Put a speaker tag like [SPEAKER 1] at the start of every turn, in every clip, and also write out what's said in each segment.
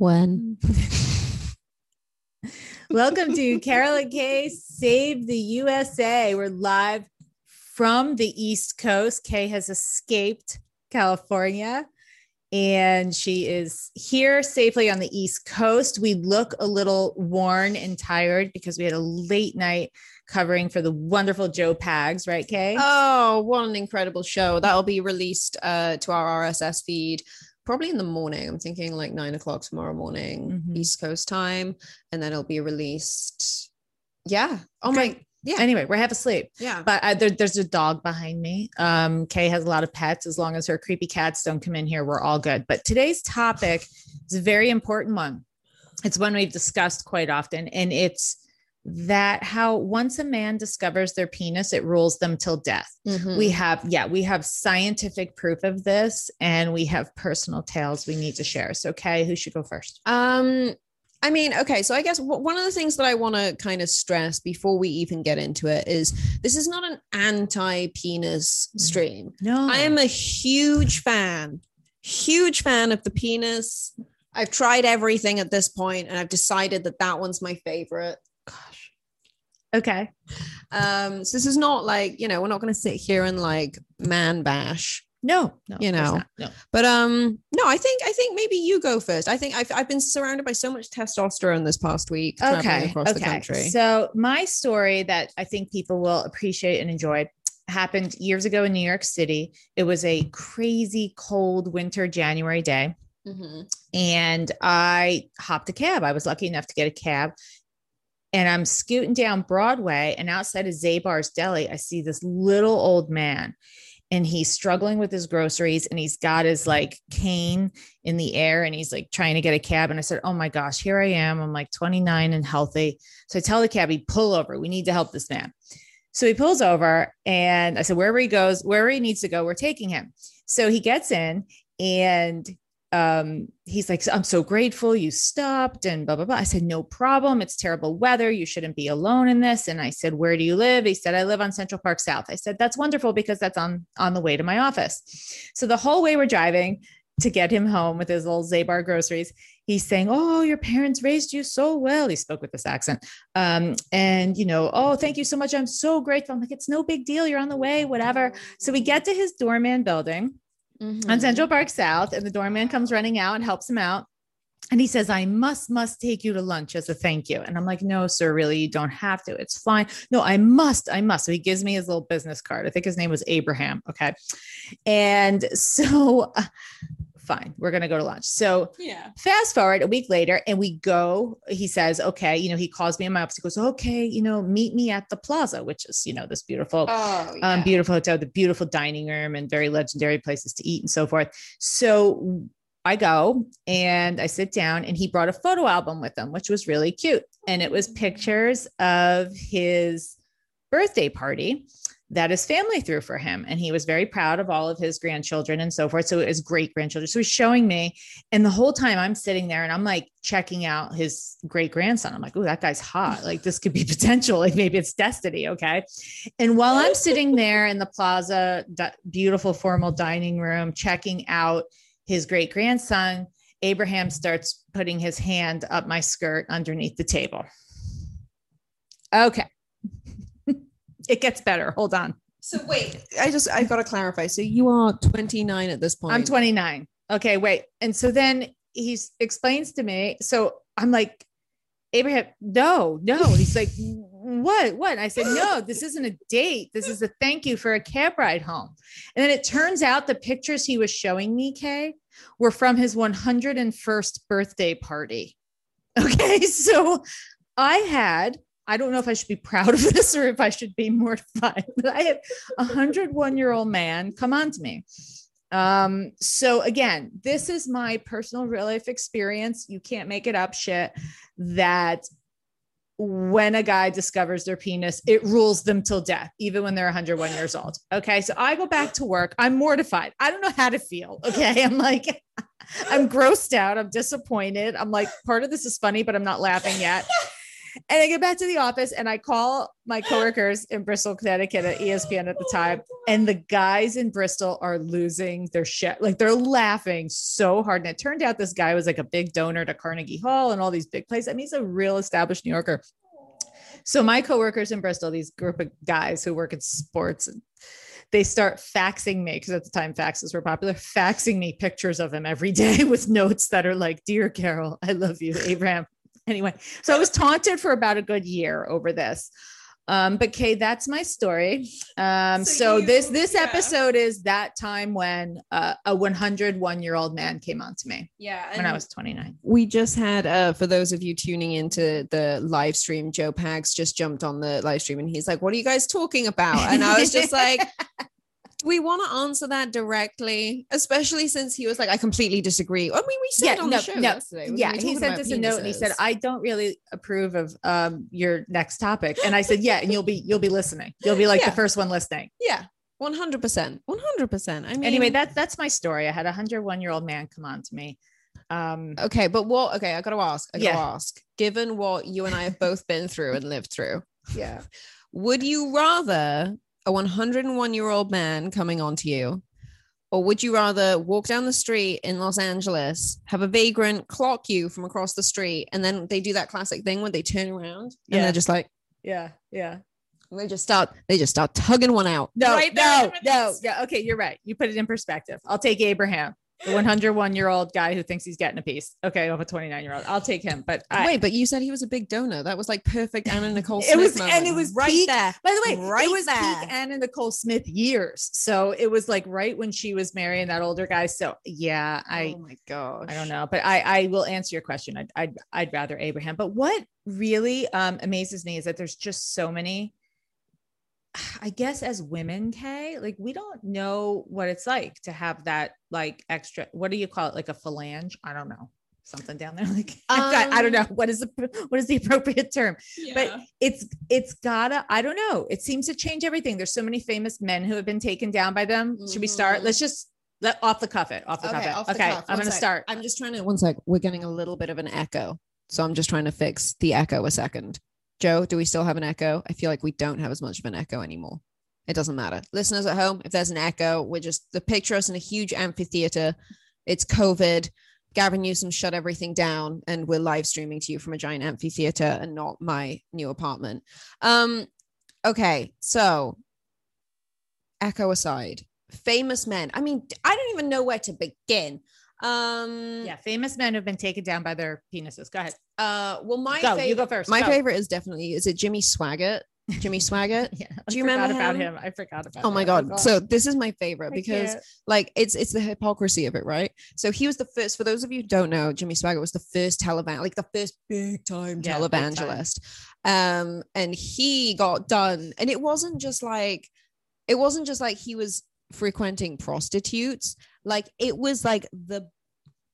[SPEAKER 1] When?
[SPEAKER 2] Welcome to Carolyn Kay Save the USA. We're live from the East Coast. Kay has escaped California and she is here safely on the East Coast. We look a little worn and tired because we had a late night covering for the wonderful Joe Pags, right, Kay?
[SPEAKER 1] Oh, what an incredible show. That'll be released uh, to our RSS feed probably in the morning. I'm thinking like nine o'clock tomorrow morning,
[SPEAKER 2] Mhm.
[SPEAKER 1] East Coast time. And then it'll be released. Yeah. Oh
[SPEAKER 2] Great.
[SPEAKER 1] my. Yeah.
[SPEAKER 2] Anyway, we're half asleep.
[SPEAKER 1] yeah.
[SPEAKER 2] But I, there, there's a dog behind me. Um, Kay has a lot of pets. As long as her creepy cats don't come in here, we're all good. But today's topic is a very important one. It's one we've discussed quite often, and it's that how once a man discovers their penis, it rules them till death.
[SPEAKER 1] Mhm.
[SPEAKER 2] We have, yeah, we have scientific proof of this, and we have personal tales we need to share. So, Kay, who should go first?
[SPEAKER 1] Um, I mean, okay, so I guess one of the things that I want to kind of stress before we even get into it is this is not an anti-penis
[SPEAKER 2] Mm.
[SPEAKER 1] stream.
[SPEAKER 2] No,
[SPEAKER 1] I am a huge fan, huge fan of the penis. I've tried everything at this point, and I've decided that that one's my favorite.
[SPEAKER 2] Okay.
[SPEAKER 1] Um, so this is not like you know we're not going to sit here and like man bash,
[SPEAKER 2] No, no,
[SPEAKER 1] You know.
[SPEAKER 2] no.
[SPEAKER 1] but um, no, I think I think maybe you go first. I think I've I've been surrounded by so much testosterone this past week
[SPEAKER 2] okay
[SPEAKER 1] across the
[SPEAKER 2] okay
[SPEAKER 1] country.
[SPEAKER 2] so my story that i think people will appreciate and enjoy happened years ago in new york city it was a crazy cold winter january day
[SPEAKER 1] Mhm.
[SPEAKER 2] and i hopped a cab i was lucky enough to get a cab and i'm scooting down broadway and outside of zabar's deli i see this little old man and he's struggling with his groceries and he's got his like cane in the air and he's like trying to get a cab. And I said, Oh my gosh, here I am. I'm like 29 and healthy. So I tell the cabbie, pull over. We need to help this man. So he pulls over and I said, wherever he goes, wherever he needs to go, we're taking him. So he gets in and um, he's like, I'm so grateful you stopped and blah, blah, blah. I said, no problem. It's terrible weather. You shouldn't be alone in this. And I said, where do you live? He said, I live on Central Park South. I said, that's wonderful because that's on, on the way to my office. So the whole way we're driving to get him home with his little Zabar groceries, he's saying, Oh, your parents raised you so well. He spoke with this accent. Um, and, you know, oh, thank you so much. I'm so grateful. I'm like, it's no big deal. You're on the way, whatever. So we get to his doorman building on
[SPEAKER 1] Mhm.
[SPEAKER 2] Central Park South, and the doorman comes running out and helps him out. And he says, I must, must take you to lunch as a thank you. And I'm like, no, sir, really, you don't have to. It's fine. No, I must, I must. So he gives me his little business card. I think his name was Abraham. Okay. And so, fine, we're going to go to lunch. So
[SPEAKER 1] Yeah.
[SPEAKER 2] fast forward a week later and we go he says okay you know he calls me in my office he goes okay you know meet me at the plaza which is you know this beautiful
[SPEAKER 1] Oh,
[SPEAKER 2] um, beautiful hotel the beautiful dining room and very legendary places to eat and so forth. So i go and i sit down and he brought a photo album with him which was really cute. And it was pictures of his birthday party that his family threw for him. And he was very proud of all of his grandchildren and so forth. So his great grandchildren. So he's showing me. And the whole time I'm sitting there and I'm like checking out his great grandson. I'm like, oh, that guy's hot. Like this could be potential. Like maybe it's destiny. Okay. And while I'm sitting there in the plaza, beautiful formal dining room, checking out his great grandson, Abraham starts putting his hand up my skirt underneath the table. Okay. It gets better. Hold on.
[SPEAKER 1] So wait, I just I gotta clarify. So you are 29 at this point.
[SPEAKER 2] I'm 29. Okay, wait. And so then he explains to me. So I'm like, Abraham, no, no. He's like, what? What? I said, no, this isn't a date. This is a thank you for a cab ride home. And then it turns out the pictures he was showing me, Kay, were from his 101st birthday party. Okay. So I had, I don't know if I should be proud of this or if I should be mortified, but I had a 101 year old man come on to me. Um, so again, this is my personal real life experience. You can't make it up shit that when a guy discovers their penis, it rules them till death, even when they're 101 years old. Okay. So I go back to work. I'm mortified. I don't know how to feel. Okay. I'm like, I'm grossed out. I'm disappointed. I'm like, part of this is funny, but I'm not laughing yet. And I get back to the office and I call my coworkers in Bristol, Connecticut at ESPN at the time. And the guys in Bristol are losing their shit. Like they're laughing so hard. And it turned out this guy was like a big donor to Carnegie Hall and all these big places. I mean, he's a real established New Yorker. So my coworkers in Bristol, these group of guys who work in sports and they start faxing me because at the time faxes were popular, faxing me pictures of him every day with notes that are like, Dear Carol, I love you, Abraham. Anyway, so I was taunted for about a good year over this. Um, but Kay, that's my story. Um, so,
[SPEAKER 1] So you-
[SPEAKER 2] this this
[SPEAKER 1] yeah.
[SPEAKER 2] episode is that time when uh, a 101 year old man came on to me
[SPEAKER 1] Yeah.
[SPEAKER 2] when I was 29.
[SPEAKER 1] we just had uh for those of you tuning into the live stream joe pags just jumped on the live stream and he's like what are you guys talking about and i was just like do we want to answer that directly especially since he was like i completely disagree. I mean we said
[SPEAKER 2] Yeah,
[SPEAKER 1] on
[SPEAKER 2] no,
[SPEAKER 1] the show
[SPEAKER 2] no,
[SPEAKER 1] yesterday
[SPEAKER 2] yeah he sent us a note and he said i don't really approve of um your next topic. And i said yeah and you'll be you'll be listening. You'll be like
[SPEAKER 1] Yeah.
[SPEAKER 2] the first one listening.
[SPEAKER 1] Yeah 100% 100% i mean
[SPEAKER 2] anyway that's that's my story. I had a 101 year old man come on to me. Um
[SPEAKER 1] okay but what okay i gotta ask i gotta
[SPEAKER 2] Yeah.
[SPEAKER 1] ask. Given what you and i have both been through and lived through
[SPEAKER 2] yeah.
[SPEAKER 1] Would you rather a 101 year old man coming on to you, or would you rather walk down the street in Los Angeles, have a vagrant clock you from across the street, and then they do that classic thing when they turn around and
[SPEAKER 2] Yeah.
[SPEAKER 1] they're just like,
[SPEAKER 2] yeah yeah.
[SPEAKER 1] They just start, they just start tugging one out.
[SPEAKER 2] no
[SPEAKER 1] Right there
[SPEAKER 2] no no. Yeah okay you're right. You put it in perspective. I'll take abraham the 101 year old guy who thinks he's getting a piece okay of a 29 year old i'll take him but I,
[SPEAKER 1] Wait, but you said he was a big donor. That was like perfect Anna Nicole
[SPEAKER 2] It was-
[SPEAKER 1] moment.
[SPEAKER 2] and it was
[SPEAKER 1] right
[SPEAKER 2] peak-
[SPEAKER 1] there.
[SPEAKER 2] By the way,
[SPEAKER 1] Right
[SPEAKER 2] it was
[SPEAKER 1] there.
[SPEAKER 2] peak Anna Nicole Smith years. So it was like right when she was marrying that older guy. So yeah, I
[SPEAKER 1] oh my gosh.
[SPEAKER 2] I don't know, but I I will answer your question. I'd I'd, I'd rather Abraham. But what really um, amazes me is that there's just so many. I guess as women, Kay, like we don't know what it's like to have that like extra. What do you call it? Like a phalange? I don't know. Something down there. Like I, I don't know
[SPEAKER 1] Um,
[SPEAKER 2] what is the what is the appropriate term but it's it's gotta i don't know it seems to change everything there's so many famous men who have been taken down by them should we start
[SPEAKER 1] Mhm.
[SPEAKER 2] let's just let off the cuff it off the cuff it okay
[SPEAKER 1] cuff.
[SPEAKER 2] i'm gonna
[SPEAKER 1] sec.
[SPEAKER 2] start
[SPEAKER 1] I'm just trying to one sec. We're getting a little bit of an echo. So I'm just trying to fix the echo a second. Joe, do we still have an echo? I feel like we don't have as much of an echo anymore. It doesn't matter. Listeners at home, if there's an echo, we're just the picture us in a huge amphitheater. It's COVID. Gavin Newsom shut everything down and we're live streaming to you from a giant amphitheater and not my new apartment. Um, okay, so echo aside, famous men. I mean, I don't even know where to begin. Um
[SPEAKER 2] yeah famous men who've been taken down by their penises go ahead
[SPEAKER 1] uh well my
[SPEAKER 2] go
[SPEAKER 1] favorite
[SPEAKER 2] you go first
[SPEAKER 1] my
[SPEAKER 2] go.
[SPEAKER 1] favorite is definitely is it Jimmy Swaggart? Jimmy Swaggart?
[SPEAKER 2] yeah
[SPEAKER 1] Do you
[SPEAKER 2] I forgot
[SPEAKER 1] remember
[SPEAKER 2] about
[SPEAKER 1] him?
[SPEAKER 2] him? i forgot about
[SPEAKER 1] Oh my
[SPEAKER 2] him.
[SPEAKER 1] god. So this is my favorite
[SPEAKER 2] I
[SPEAKER 1] because
[SPEAKER 2] can't.
[SPEAKER 1] like it's it's the hypocrisy of it, right? So he was the first for those of you who don't know, Jimmy Swaggart was the first televan like the first big time
[SPEAKER 2] Yeah, big time.
[SPEAKER 1] televangelist. Um and he got done and it wasn't just like it wasn't just like he was frequenting prostitutes, like it was like the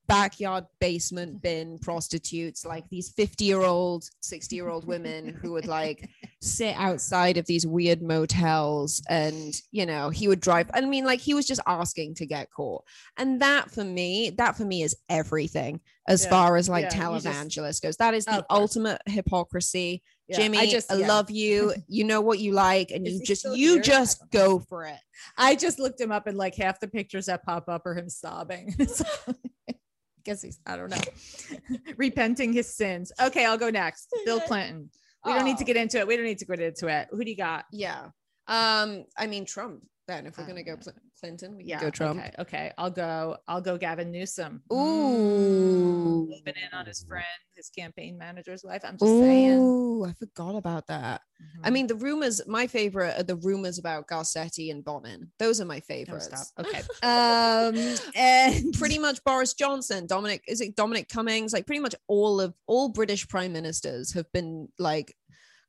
[SPEAKER 1] backyard basement bin prostitutes like these 50 year old 60 year old women who would like sit outside of these weird motels and you know he would drive i mean like he was just asking to get caught. And that for me that for me is everything as
[SPEAKER 2] Yeah,
[SPEAKER 1] far as like
[SPEAKER 2] yeah, you just-
[SPEAKER 1] goes. That is the ultimate hypocrisy.
[SPEAKER 2] Yeah,
[SPEAKER 1] jimmy i just
[SPEAKER 2] yeah.
[SPEAKER 1] love you. You know what you like and
[SPEAKER 2] Is
[SPEAKER 1] you just you
[SPEAKER 2] here?
[SPEAKER 1] Just go for it.
[SPEAKER 2] I just looked him up and like half the pictures that pop up are him sobbing. Guess he's, I don't know, repenting his sins. Okay, I'll go next. Bill Clinton. We don't need to
[SPEAKER 1] Oh.
[SPEAKER 2] get into it. We don't need to get into it. Who do you got?
[SPEAKER 1] yeah um i mean trump then if we're
[SPEAKER 2] I
[SPEAKER 1] gonna go clinton we can
[SPEAKER 2] Yeah,
[SPEAKER 1] go trump
[SPEAKER 2] Okay, okay. I'll go. I'll go. Gavin Newsom.
[SPEAKER 1] Ooh.
[SPEAKER 2] moving in on his friend, his campaign manager's wife. I'm just saying.
[SPEAKER 1] Ooh, I forgot about that. I
[SPEAKER 2] Mhm.
[SPEAKER 1] mean, the rumors, my favorite are the rumors about Garcetti and Bonin. Those are my favorites.
[SPEAKER 2] stop. Okay. um, and
[SPEAKER 1] pretty much Boris Johnson, Dominic, is it Dominic Cummings? Like pretty much all of all British prime ministers have been like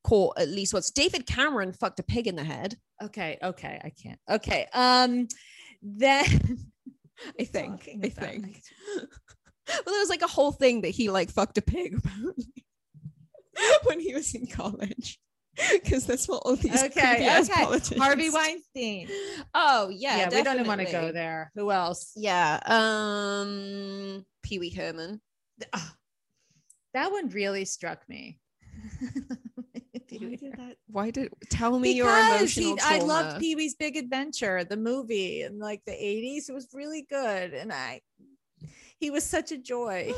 [SPEAKER 1] caught at least once. David Cameron fucked a pig in the head.
[SPEAKER 2] Okay, okay, I can't. Okay. Um then
[SPEAKER 1] I think. I think. well, there was like a whole thing that he like fucked a pig when he was in college. Because that's what all these
[SPEAKER 2] Okay, okay.
[SPEAKER 1] politicians-
[SPEAKER 2] Harvey Weinstein.
[SPEAKER 1] Oh yeah,
[SPEAKER 2] Yeah, we don't even want to go there. Who else?
[SPEAKER 1] Yeah, um, Pee Wee Herman.
[SPEAKER 2] Ah, that one really struck me.
[SPEAKER 1] Why did that? Why did tell me your emotional
[SPEAKER 2] he- I loved Pee Wee's Big Adventure, the movie in like the 80s. It was really good. And I, he was such a joy.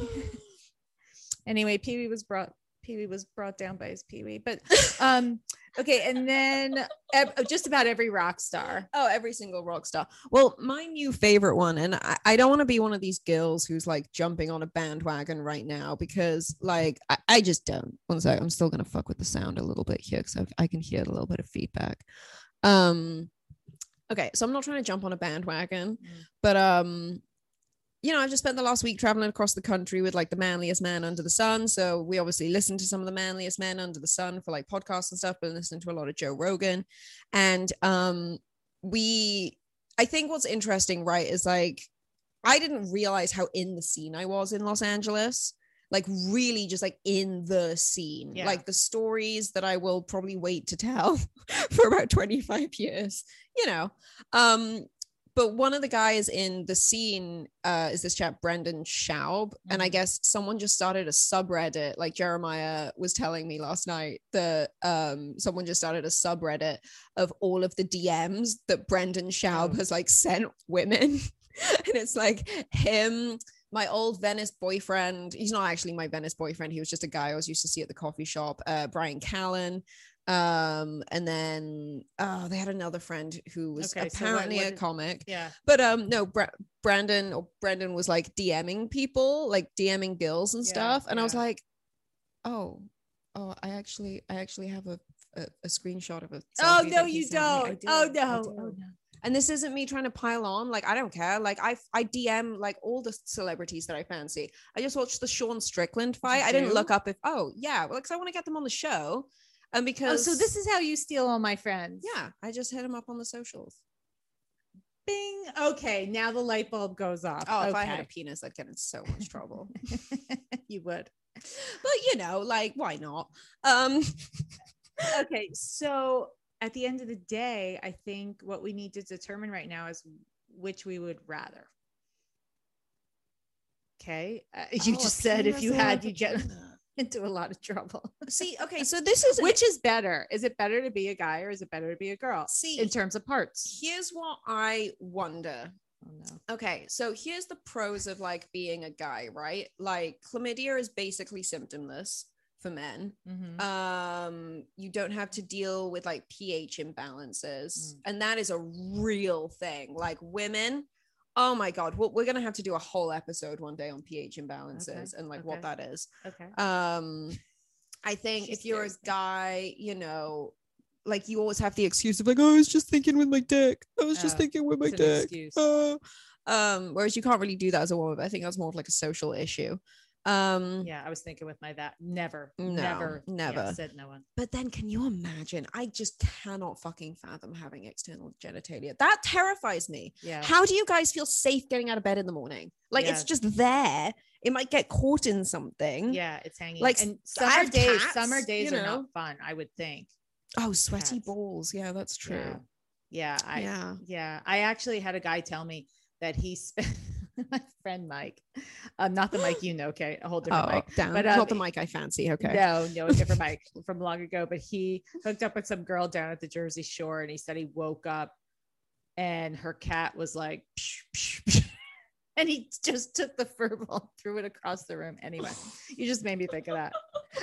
[SPEAKER 2] anyway, Pee Wee was brought, Pee Wee was brought down by his Pee Wee. But, um, okay. And then ev- just about every rock star.
[SPEAKER 1] Oh, every single rock star. Well, my new favorite one, and I, I don't want to be one of these girls who's like jumping on a bandwagon right now because, like, I, I just don't. One sec, I'm still gonna fuck with the sound a little bit here because I, I can hear a little bit of feedback. Um, okay, so I'm not trying to jump on a bandwagon,
[SPEAKER 2] Mm.
[SPEAKER 1] but um, you know, I've just spent the last week traveling across the country with like the manliest man under the sun. So we obviously listen to some of the manliest men under the sun for like podcasts and stuff, but listening to a lot of Joe Rogan. And um we I think what's interesting, right, is like I didn't realize how in the scene I was in Los Angeles. Like really just like in the scene.
[SPEAKER 2] Yeah.
[SPEAKER 1] Like the stories that I will probably wait to tell for about 25 years, you know. Um but one of the guys in the scene uh, is this chap Brendan Schaub, and I
[SPEAKER 2] Mhm.
[SPEAKER 1] guess someone just started a subreddit. Like Jeremiah was telling me last night that um, someone just started a subreddit of all of the DMs that Brendan Schaub
[SPEAKER 2] Oh.
[SPEAKER 1] has like sent women, and it's like him. My old Venice boyfriend, he's not actually my Venice boyfriend. He was just a guy I was used to see at the coffee shop. Uh, Bryan Callen. Um, and then oh, they had another friend who was
[SPEAKER 2] Okay, so what-
[SPEAKER 1] apparently
[SPEAKER 2] what
[SPEAKER 1] a comic.
[SPEAKER 2] Yeah.
[SPEAKER 1] But um, no, Bra- Brandon or Brendan was like DMing people, like DMing girls and
[SPEAKER 2] Yeah,
[SPEAKER 1] stuff, and I was like, oh, oh, I actually, I actually have a a, a screenshot of it.
[SPEAKER 2] Oh, no, you don't. Oh, no. Oh, no.
[SPEAKER 1] And this isn't me trying to pile on. Like I don't care. Like I I DM like all the celebrities that I fancy. I just watched the Sean Strickland fight. I didn't
[SPEAKER 2] do?
[SPEAKER 1] look up if oh yeah, well, because I want to get them on the show, and
[SPEAKER 2] Oh,
[SPEAKER 1] because
[SPEAKER 2] so this is how you steal all my friends.
[SPEAKER 1] yeah, I just hit him up on the socials.
[SPEAKER 2] Bing. Okay. Now the light bulb goes off.
[SPEAKER 1] Oh, if I had a penis, I'd get in so much trouble.
[SPEAKER 2] you would.
[SPEAKER 1] but you know, like why not? Um,
[SPEAKER 2] okay so at the end of the day i think what we need to determine right now is which we would rather okay uh, you
[SPEAKER 1] oh,
[SPEAKER 2] just said if you had you get? Into a lot of trouble
[SPEAKER 1] See, okay, so this is
[SPEAKER 2] which is better is it better to be a guy or is it better to be a girl
[SPEAKER 1] See,
[SPEAKER 2] in terms of parts
[SPEAKER 1] here's what I wonder.
[SPEAKER 2] oh no
[SPEAKER 1] Okay, so here's the pros of like being a guy, right? Like chlamydia is basically symptomless for men.
[SPEAKER 2] Mhm.
[SPEAKER 1] Um, you don't have to deal with like pH imbalances,
[SPEAKER 2] Mm.
[SPEAKER 1] and that is a real thing. Like women, oh my god, well, we're gonna have to do a whole episode one day on pH imbalances and like what that is.
[SPEAKER 2] okay.
[SPEAKER 1] Um i think
[SPEAKER 2] She
[SPEAKER 1] if you're a guy you know like you always have the excuse of like oh i was just thinking with my dick. I was just
[SPEAKER 2] Oh,
[SPEAKER 1] thinking with my dick. uh, um whereas you can't really do that as a woman but i think that's more of like a social issue um
[SPEAKER 2] yeah i was thinking with my that never
[SPEAKER 1] No,
[SPEAKER 2] never yeah,
[SPEAKER 1] never.
[SPEAKER 2] said no one.
[SPEAKER 1] But then can you imagine? I just cannot fucking fathom having external genitalia. That terrifies me.
[SPEAKER 2] Yeah.
[SPEAKER 1] How do you guys feel safe getting out of bed in the morning? Like it's just there. It might get caught in something.
[SPEAKER 2] Yeah it's hanging.
[SPEAKER 1] Like,
[SPEAKER 2] and summer days
[SPEAKER 1] cats,
[SPEAKER 2] summer days
[SPEAKER 1] you
[SPEAKER 2] are not fun i would think.
[SPEAKER 1] Oh sweaty
[SPEAKER 2] Cats.
[SPEAKER 1] balls. Yeah that's true.
[SPEAKER 2] Yeah. Yeah, I
[SPEAKER 1] yeah.
[SPEAKER 2] yeah, I actually had a guy tell me that he spent my friend Mike, um, not the Mike you know, okay, a whole different
[SPEAKER 1] oh,
[SPEAKER 2] Mike.
[SPEAKER 1] damn.
[SPEAKER 2] But, um,
[SPEAKER 1] not the Mike I fancy. Okay.
[SPEAKER 2] No, no, a different Mike from long ago. But he hooked up with some girl down at the Jersey Shore, and he said he woke up and her cat was like, psh, psh, psh. And he just took the fur ball, threw it across the room. Anyway, you just made me think of that.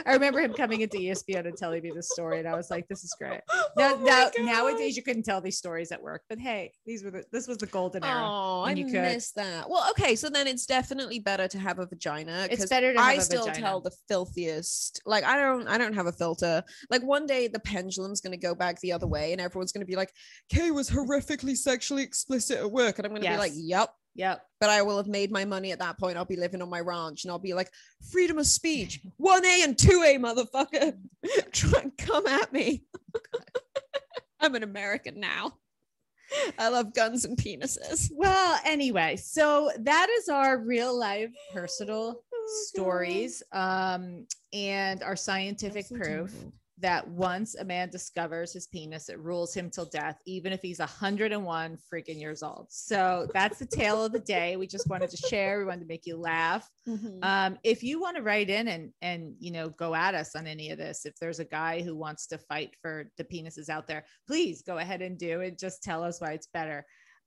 [SPEAKER 2] I remember him coming into ESPN and telling me this story, and I was like, "This is great." Now,
[SPEAKER 1] Oh
[SPEAKER 2] now
[SPEAKER 1] God.
[SPEAKER 2] nowadays you couldn't tell these stories at work, but hey, these were the this was the golden era.
[SPEAKER 1] Oh, I
[SPEAKER 2] could.
[SPEAKER 1] missed that. Well, okay, so then it's definitely better to have a vagina.
[SPEAKER 2] It's better to have
[SPEAKER 1] I still
[SPEAKER 2] vagina.
[SPEAKER 1] tell the filthiest. Like I don't, I don't have a filter. Like one day the pendulum's gonna go back the other way, and everyone's gonna be like, "Kay was horrifically sexually explicit at work," and I'm gonna be like, "Yep."
[SPEAKER 2] Yep.
[SPEAKER 1] But I will have made my money at that point. I'll be living on my ranch, and I'll be like, "Freedom of speech, one A and two A, motherfucker, try and come at me." I'm an American now. I love guns and penises.
[SPEAKER 2] Well, anyway, so that is our real life personal
[SPEAKER 1] Oh,
[SPEAKER 2] stories um, and our scientific proof. That once a man discovers his penis, it rules him till death, even if he's 101 freaking years old. So that's the tale of the day. We just wanted to share. We wanted to make you laugh.
[SPEAKER 1] Mm-hmm.
[SPEAKER 2] Um, if you want to write in and and you know go at us on any of this, if there's a guy who wants to fight for the penises out there, please go ahead and do it. Just tell us why it's better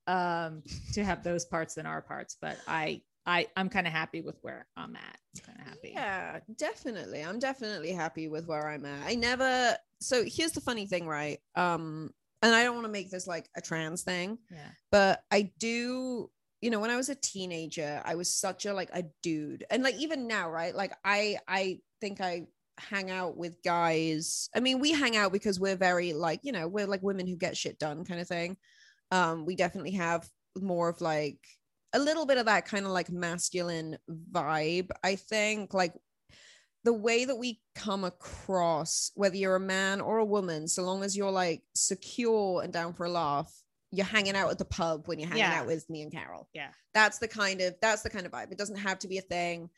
[SPEAKER 2] um, to have those parts than our parts. But I I I'm kind of happy with where I'm at. Kind of happy.
[SPEAKER 1] Yeah, definitely. I'm definitely happy with where I'm at. I never so here's the funny thing, right? Um, and I don't want to make this like a trans thing,
[SPEAKER 2] Yeah.
[SPEAKER 1] but I do, you know, when I was a teenager, I was such a like a dude. And like even now, right? Like I I think I hang out with guys. I mean, we hang out because we're very like, you know, we're like women who get shit done kind of thing. Um, we definitely have more of like a little bit of that kind of like masculine vibe. I think like the way that we come across, whether you're a man or a woman, so long as you're like secure and down for a laugh, you're hanging out at the pub when you're hanging
[SPEAKER 2] Yeah.
[SPEAKER 1] out with me and Carol.
[SPEAKER 2] Yeah.
[SPEAKER 1] That's the kind of that's the kind of vibe. It doesn't have to be a thing.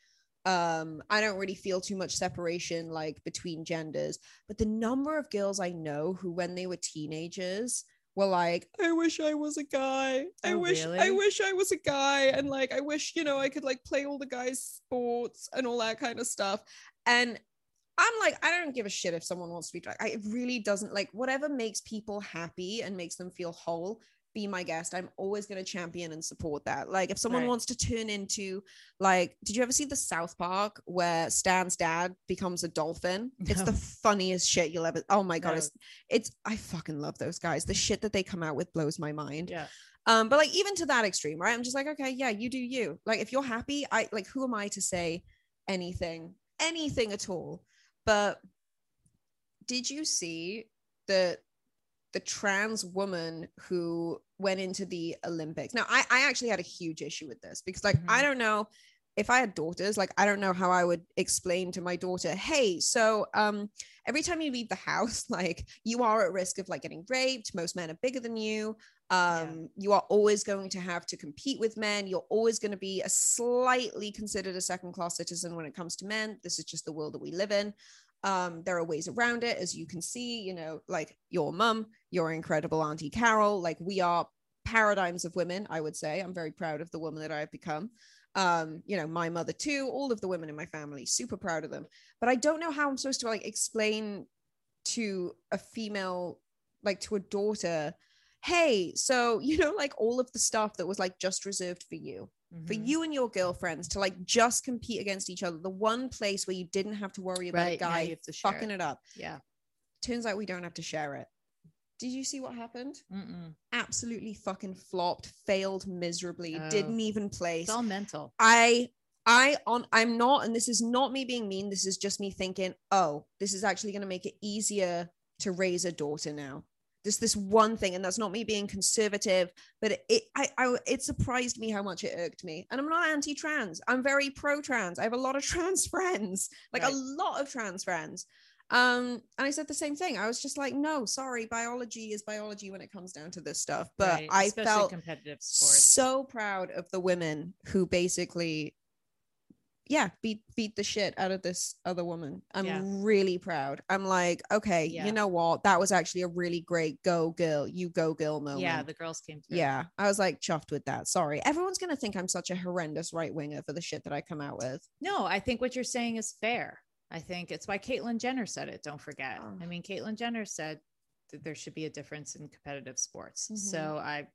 [SPEAKER 1] Um, I don't really feel too much separation like between genders, but the number of girls I know who when they were teenagers were like, I wish I was a guy. I
[SPEAKER 2] Oh,
[SPEAKER 1] wish I wish I was a guy. And mm. like I wish, you know, I could like play all the guys' sports and all that kind of stuff. And I'm like, I don't give a shit if someone wants to be drag. I, it really doesn't like whatever makes people happy and makes them feel whole. Be my guest. I'm always going to champion and support that. Like, if someone
[SPEAKER 2] Right.
[SPEAKER 1] wants to turn into, like, did you ever see the South Park where Stan's dad becomes a dolphin? It's the funniest shit you'll ever. Oh my god,
[SPEAKER 2] No.
[SPEAKER 1] it's it's. I fucking love those guys. The shit that they come out with blows my mind.
[SPEAKER 2] Yeah.
[SPEAKER 1] Um, but like even to that extreme, right? I'm just like, okay, yeah, you do you. Like if you're happy, I like who am I to say anything, anything at all? But did you see the the trans woman who went into the Olympics? Now, I, I actually had a huge issue with this because like I
[SPEAKER 2] Mhm.
[SPEAKER 1] don't know if I had daughters, like I don't know how I would explain to my daughter, hey, so um every time you leave the house, like you are at risk of like getting raped. Most men are bigger than you. Um, you are always going to have to compete with men. You're always going to be a slightly considered a second class citizen when it comes to men. This is just the world that we live in. Um, there are ways around it, as you can see, you know, like your mum, your incredible Auntie Carol, like we are paradigms of women, I would say. I'm very proud of the woman that I've become. Um, you know, my mother too, all of the women in my family, super proud of them. But I don't know how I'm supposed to like explain to a female, like to a daughter, hey, so you know, like all of the stuff that was like just reserved for you, for
[SPEAKER 2] Mhm.
[SPEAKER 1] you and your girlfriends to like just compete against each other. The one place where you didn't have to worry about
[SPEAKER 2] Right,
[SPEAKER 1] a guy
[SPEAKER 2] you have to share
[SPEAKER 1] fucking
[SPEAKER 2] it.
[SPEAKER 1] it up.
[SPEAKER 2] Yeah.
[SPEAKER 1] Turns out we don't have to share it. Did you see what happened?
[SPEAKER 2] Mm-mm.
[SPEAKER 1] Absolutely fucking flopped, failed miserably,
[SPEAKER 2] Oh.
[SPEAKER 1] didn't even place.
[SPEAKER 2] It's all mental.
[SPEAKER 1] I I on I'm not, and this is not me being mean. This is just me thinking, oh, this is actually going to make it easier to raise a daughter now. Just this one thing, and that's not me being conservative, but it, it I, I it surprised me how much it irked me. And I'm not anti-trans. I'm very pro-trans. I have a lot of trans friends, like
[SPEAKER 2] Right.
[SPEAKER 1] a lot of trans friends. Um, and I said the same thing. I was just like, no, sorry, biology is biology when it comes down to this stuff. But
[SPEAKER 2] Right,
[SPEAKER 1] I
[SPEAKER 2] especially
[SPEAKER 1] felt
[SPEAKER 2] competitive sports.
[SPEAKER 1] so proud of the women who basically yeah beat beat the shit out of this other woman i'm
[SPEAKER 2] Yeah.
[SPEAKER 1] really proud i'm like okay
[SPEAKER 2] Yeah.
[SPEAKER 1] you know what that was actually a really great go girl you go girl moment
[SPEAKER 2] yeah, the girls came through.
[SPEAKER 1] yeah i was like chuffed with that sorry everyone's gonna think i'm such a horrendous right winger for the shit that i come out with
[SPEAKER 2] No, I think what you're saying is fair. I think it's why Caitlyn Jenner said it. Don't forget.
[SPEAKER 1] Oh.
[SPEAKER 2] I mean, Caitlyn Jenner said that there should be a difference in competitive sports.
[SPEAKER 1] Mhm.
[SPEAKER 2] So I,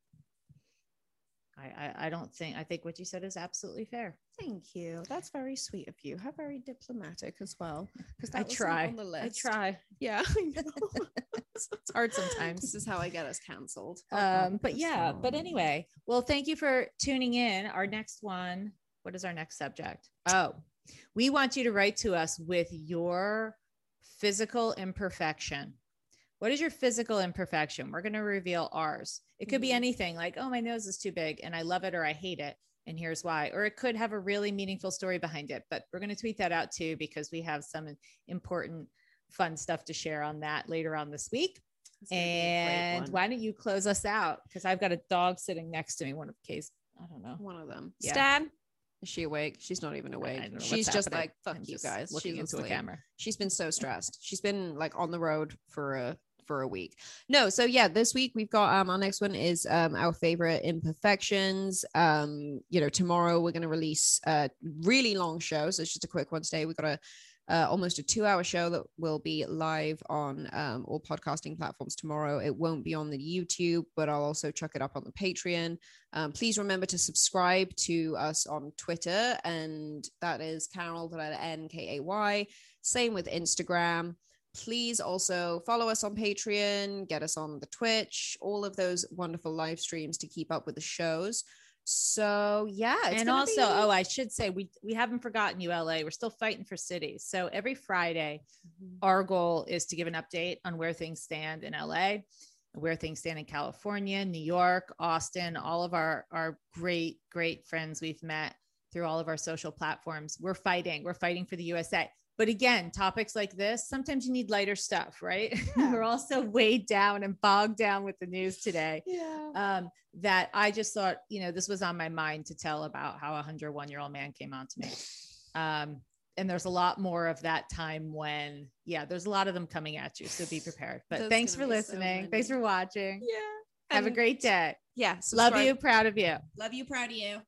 [SPEAKER 2] I, I, I don't think. I think what you said is absolutely fair.
[SPEAKER 1] thank you that's very sweet of you how very diplomatic as well because
[SPEAKER 2] I try.
[SPEAKER 1] on the list.
[SPEAKER 2] I try.
[SPEAKER 1] yeah i know
[SPEAKER 2] It's hard sometimes.
[SPEAKER 1] this is how i get us canceled
[SPEAKER 2] Um, but yeah. But anyway, well, thank you for tuning in. Our next one. What is our next subject? Oh, we want you to write to us with your physical imperfection. What is your physical imperfection? We're going to reveal ours. It could be
[SPEAKER 1] Mhm.
[SPEAKER 2] anything like, oh, my nose is too big and I love it or I hate it. And here's why. Or it could have a really meaningful story behind it. But we're going to tweet that out too because we have some important, fun stuff to share on that later on this week.
[SPEAKER 1] It's gonna be a great
[SPEAKER 2] And why don't you close us out? Because I've got a dog sitting next to me. One of the case, I don't know.
[SPEAKER 1] one of them.
[SPEAKER 2] Yeah.
[SPEAKER 1] Stan, Is she awake? She's not even awake.
[SPEAKER 2] don't know what's
[SPEAKER 1] She's just
[SPEAKER 2] happening.
[SPEAKER 1] like, fuck
[SPEAKER 2] I'm
[SPEAKER 1] you guys.
[SPEAKER 2] Looking
[SPEAKER 1] She's
[SPEAKER 2] into a
[SPEAKER 1] asleep.
[SPEAKER 2] camera.
[SPEAKER 1] She's been so stressed. She's been like on the road for a for a week. No, so yeah, this week we've got um our next one is um our favorite imperfections. Um, you know, tomorrow we're gonna release a really long show. So it's just a quick one today. We got a uh, almost a two hour show that will be live on um, all podcasting platforms tomorrow. It won't be on the YouTube, but I'll also chuck it up on the Patreon. Um, please remember to subscribe to us on Twitter, and that is Carol, N K A Y. Same with Instagram. Please also follow us on Patreon, get us on the Twitch, all of those wonderful live streams to keep up with the shows. So yeah, it's
[SPEAKER 2] and also,
[SPEAKER 1] be-
[SPEAKER 2] oh, I should say we we haven't forgotten you, LA. We're still fighting for cities. So every Friday, mm-hmm. our goal is to give an update on where things stand in LA, where things stand in California, New York, Austin, all of our our great great friends we've met through all of our social platforms. We're fighting. We're fighting for the USA. But again, topics like this, sometimes you need lighter stuff, right?
[SPEAKER 1] Yeah.
[SPEAKER 2] We're also weighed down and bogged down with the news today
[SPEAKER 1] yeah.
[SPEAKER 2] um, that I just thought, you know, this was on my mind to tell about how a 101 year old man came on to me. Um, and there's a lot more of that time when, yeah, there's a lot of them coming at you. So be prepared. But
[SPEAKER 1] There's
[SPEAKER 2] thanks for
[SPEAKER 1] gonna so
[SPEAKER 2] listening. thanks for watching.
[SPEAKER 1] Yeah.
[SPEAKER 2] Have a great day.
[SPEAKER 1] Yeah.
[SPEAKER 2] Love you. Proud of you.
[SPEAKER 1] Love you. Proud of you.